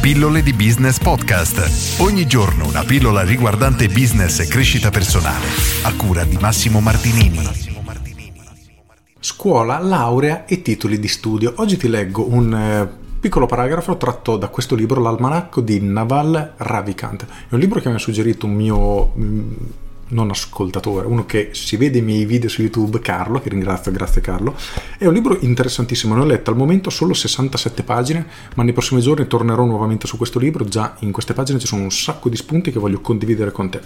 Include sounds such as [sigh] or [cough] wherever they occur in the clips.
Pillole di Business Podcast. Ogni giorno una pillola riguardante business e crescita personale. A cura di Massimo Martinini. Scuola, laurea e titoli di studio. Oggi ti leggo un eh, piccolo paragrafo tratto da questo libro, L'almanacco di Naval Ravikant. È un libro che mi ha suggerito un mio mm, non ascoltatore, uno che si vede i miei video su YouTube, Carlo, che ringrazio, grazie Carlo. È un libro interessantissimo, ne ho letto al momento solo 67 pagine, ma nei prossimi giorni tornerò nuovamente su questo libro, già in queste pagine ci sono un sacco di spunti che voglio condividere con te.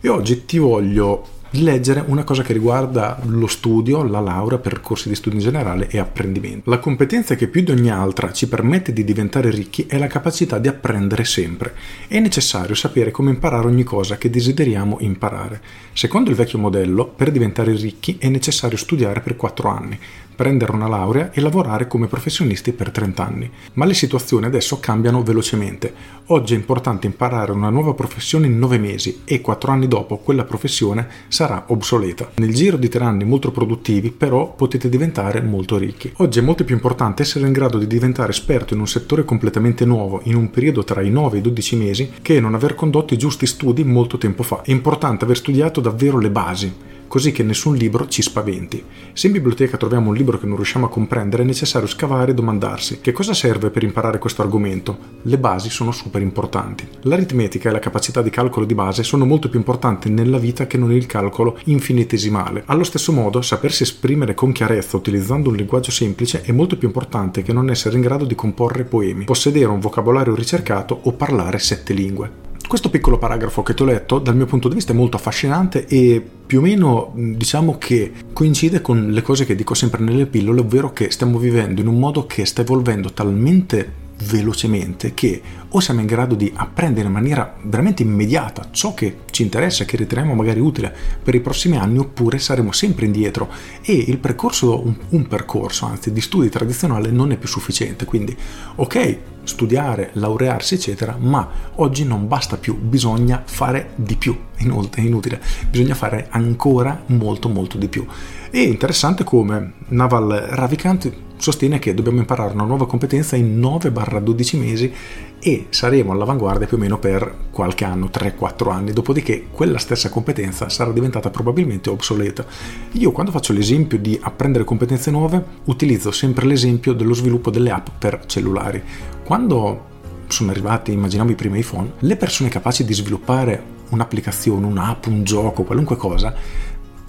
E oggi ti voglio di leggere una cosa che riguarda lo studio, la laurea, percorsi di studio in generale e apprendimento. La competenza che più di ogni altra ci permette di diventare ricchi è la capacità di apprendere sempre. È necessario sapere come imparare ogni cosa che desideriamo imparare. Secondo il vecchio modello, per diventare ricchi è necessario studiare per 4 anni, prendere una laurea e lavorare come professionisti per 30 anni. Ma le situazioni adesso cambiano velocemente. Oggi è importante imparare una nuova professione in 9 mesi e 4 anni dopo quella professione sarà obsoleta. Nel giro di 3 anni molto produttivi però potete diventare molto ricchi. Oggi è molto più importante essere in grado di diventare esperto in un settore completamente nuovo in un periodo tra i 9 e i 12 mesi che non aver condotto i giusti studi molto tempo fa. È importante aver studiato davvero le basi così che nessun libro ci spaventi. Se in biblioteca troviamo un libro che non riusciamo a comprendere è necessario scavare e domandarsi che cosa serve per imparare questo argomento. Le basi sono super importanti. L'aritmetica e la capacità di calcolo di base sono molto più importanti nella vita che non il calcolo infinitesimale. Allo stesso modo, sapersi esprimere con chiarezza utilizzando un linguaggio semplice è molto più importante che non essere in grado di comporre poemi, possedere un vocabolario ricercato o parlare sette lingue. Questo piccolo paragrafo che ti ho letto dal mio punto di vista è molto affascinante e più o meno diciamo che coincide con le cose che dico sempre nelle pillole, ovvero che stiamo vivendo in un modo che sta evolvendo talmente velocemente che o siamo in grado di apprendere in maniera veramente immediata ciò che ci interessa, che riteniamo magari utile per i prossimi anni, oppure saremo sempre indietro e il percorso, un, percorso anzi di studi tradizionale non è più sufficiente. Quindi, ok, studiare, laurearsi, eccetera, ma oggi non basta più, bisogna fare di più, inoltre è inutile, bisogna fare ancora molto molto di più. E interessante come Naval Ravikant sostiene che dobbiamo imparare una nuova competenza in 9-12 mesi e saremo all'avanguardia più o meno per qualche anno, 3-4 anni, dopodiché quella stessa competenza sarà diventata probabilmente obsoleta. Io quando faccio l'esempio di apprendere competenze nuove utilizzo sempre l'esempio dello sviluppo delle app per cellulari. Quando sono arrivati, immaginiamo i primi iPhone, le persone capaci di sviluppare un'applicazione, un'app, un gioco, qualunque cosa,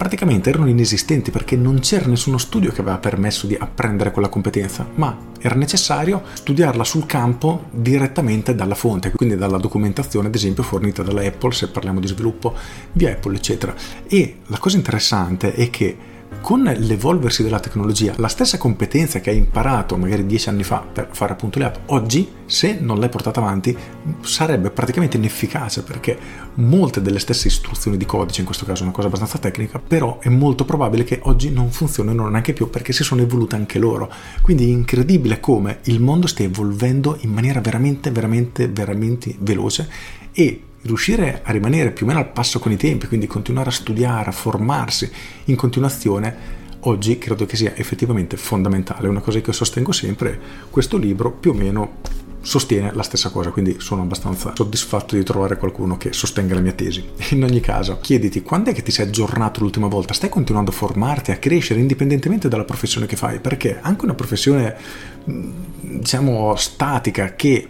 praticamente erano inesistenti perché non c'era nessuno studio che aveva permesso di apprendere quella competenza, ma era necessario studiarla sul campo direttamente dalla fonte, quindi dalla documentazione ad esempio fornita dalla Apple se parliamo di sviluppo di Apple eccetera. E la cosa interessante è che con l'evolversi della tecnologia, la stessa competenza che hai imparato magari dieci anni fa per fare appunto le app, oggi se non l'hai portata avanti sarebbe praticamente inefficace perché molte delle stesse istruzioni di codice, in questo caso è una cosa abbastanza tecnica, però è molto probabile che oggi non funzionino neanche più perché si sono evolute anche loro. Quindi è incredibile come il mondo stia evolvendo in maniera veramente, veramente, veramente veloce e riuscire a rimanere più o meno al passo con i tempi, quindi continuare a studiare, a formarsi in continuazione, oggi credo che sia effettivamente fondamentale. Una cosa che sostengo sempre, questo libro più o meno sostiene la stessa cosa, quindi sono abbastanza soddisfatto di trovare qualcuno che sostenga la mia tesi. [laughs] In ogni caso, chiediti quando è che ti sei aggiornato l'ultima volta? Stai continuando a formarti, a crescere indipendentemente dalla professione che fai? Perché anche una professione diciamo statica che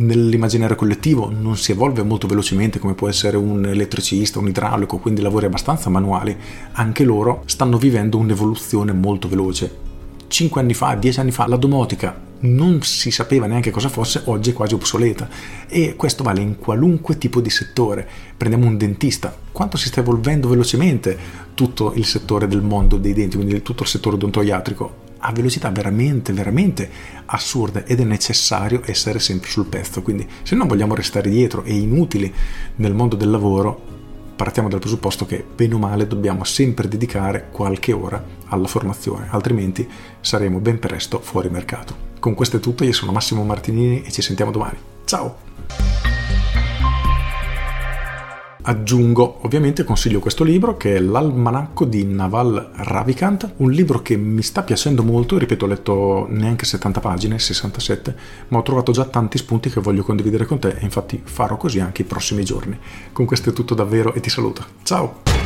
nell'immaginario collettivo non si evolve molto velocemente come può essere un elettricista, un idraulico, quindi lavori abbastanza manuali, anche loro stanno vivendo un'evoluzione molto veloce. Cinque anni fa, dieci anni fa, la domotica non si sapeva neanche cosa fosse, oggi è quasi obsoleta e questo vale in qualunque tipo di settore. Prendiamo un dentista, quanto si sta evolvendo velocemente tutto il settore del mondo dei denti, quindi tutto il settore odontoiatrico a velocità veramente, veramente assurde ed è necessario essere sempre sul pezzo. Quindi se non vogliamo restare dietro e inutili nel mondo del lavoro, partiamo dal presupposto che bene o male dobbiamo sempre dedicare qualche ora alla formazione, altrimenti saremo ben presto fuori mercato. Con questo è tutto, io sono Massimo Martinini e ci sentiamo domani. Ciao! Aggiungo, ovviamente consiglio questo libro che è L'Almanacco di Naval Ravikant, un libro che mi sta piacendo molto, ripeto ho letto neanche 70 pagine, 67, ma ho trovato già tanti spunti che voglio condividere con te e infatti farò così anche i prossimi giorni. Con questo è tutto davvero e ti saluto. Ciao!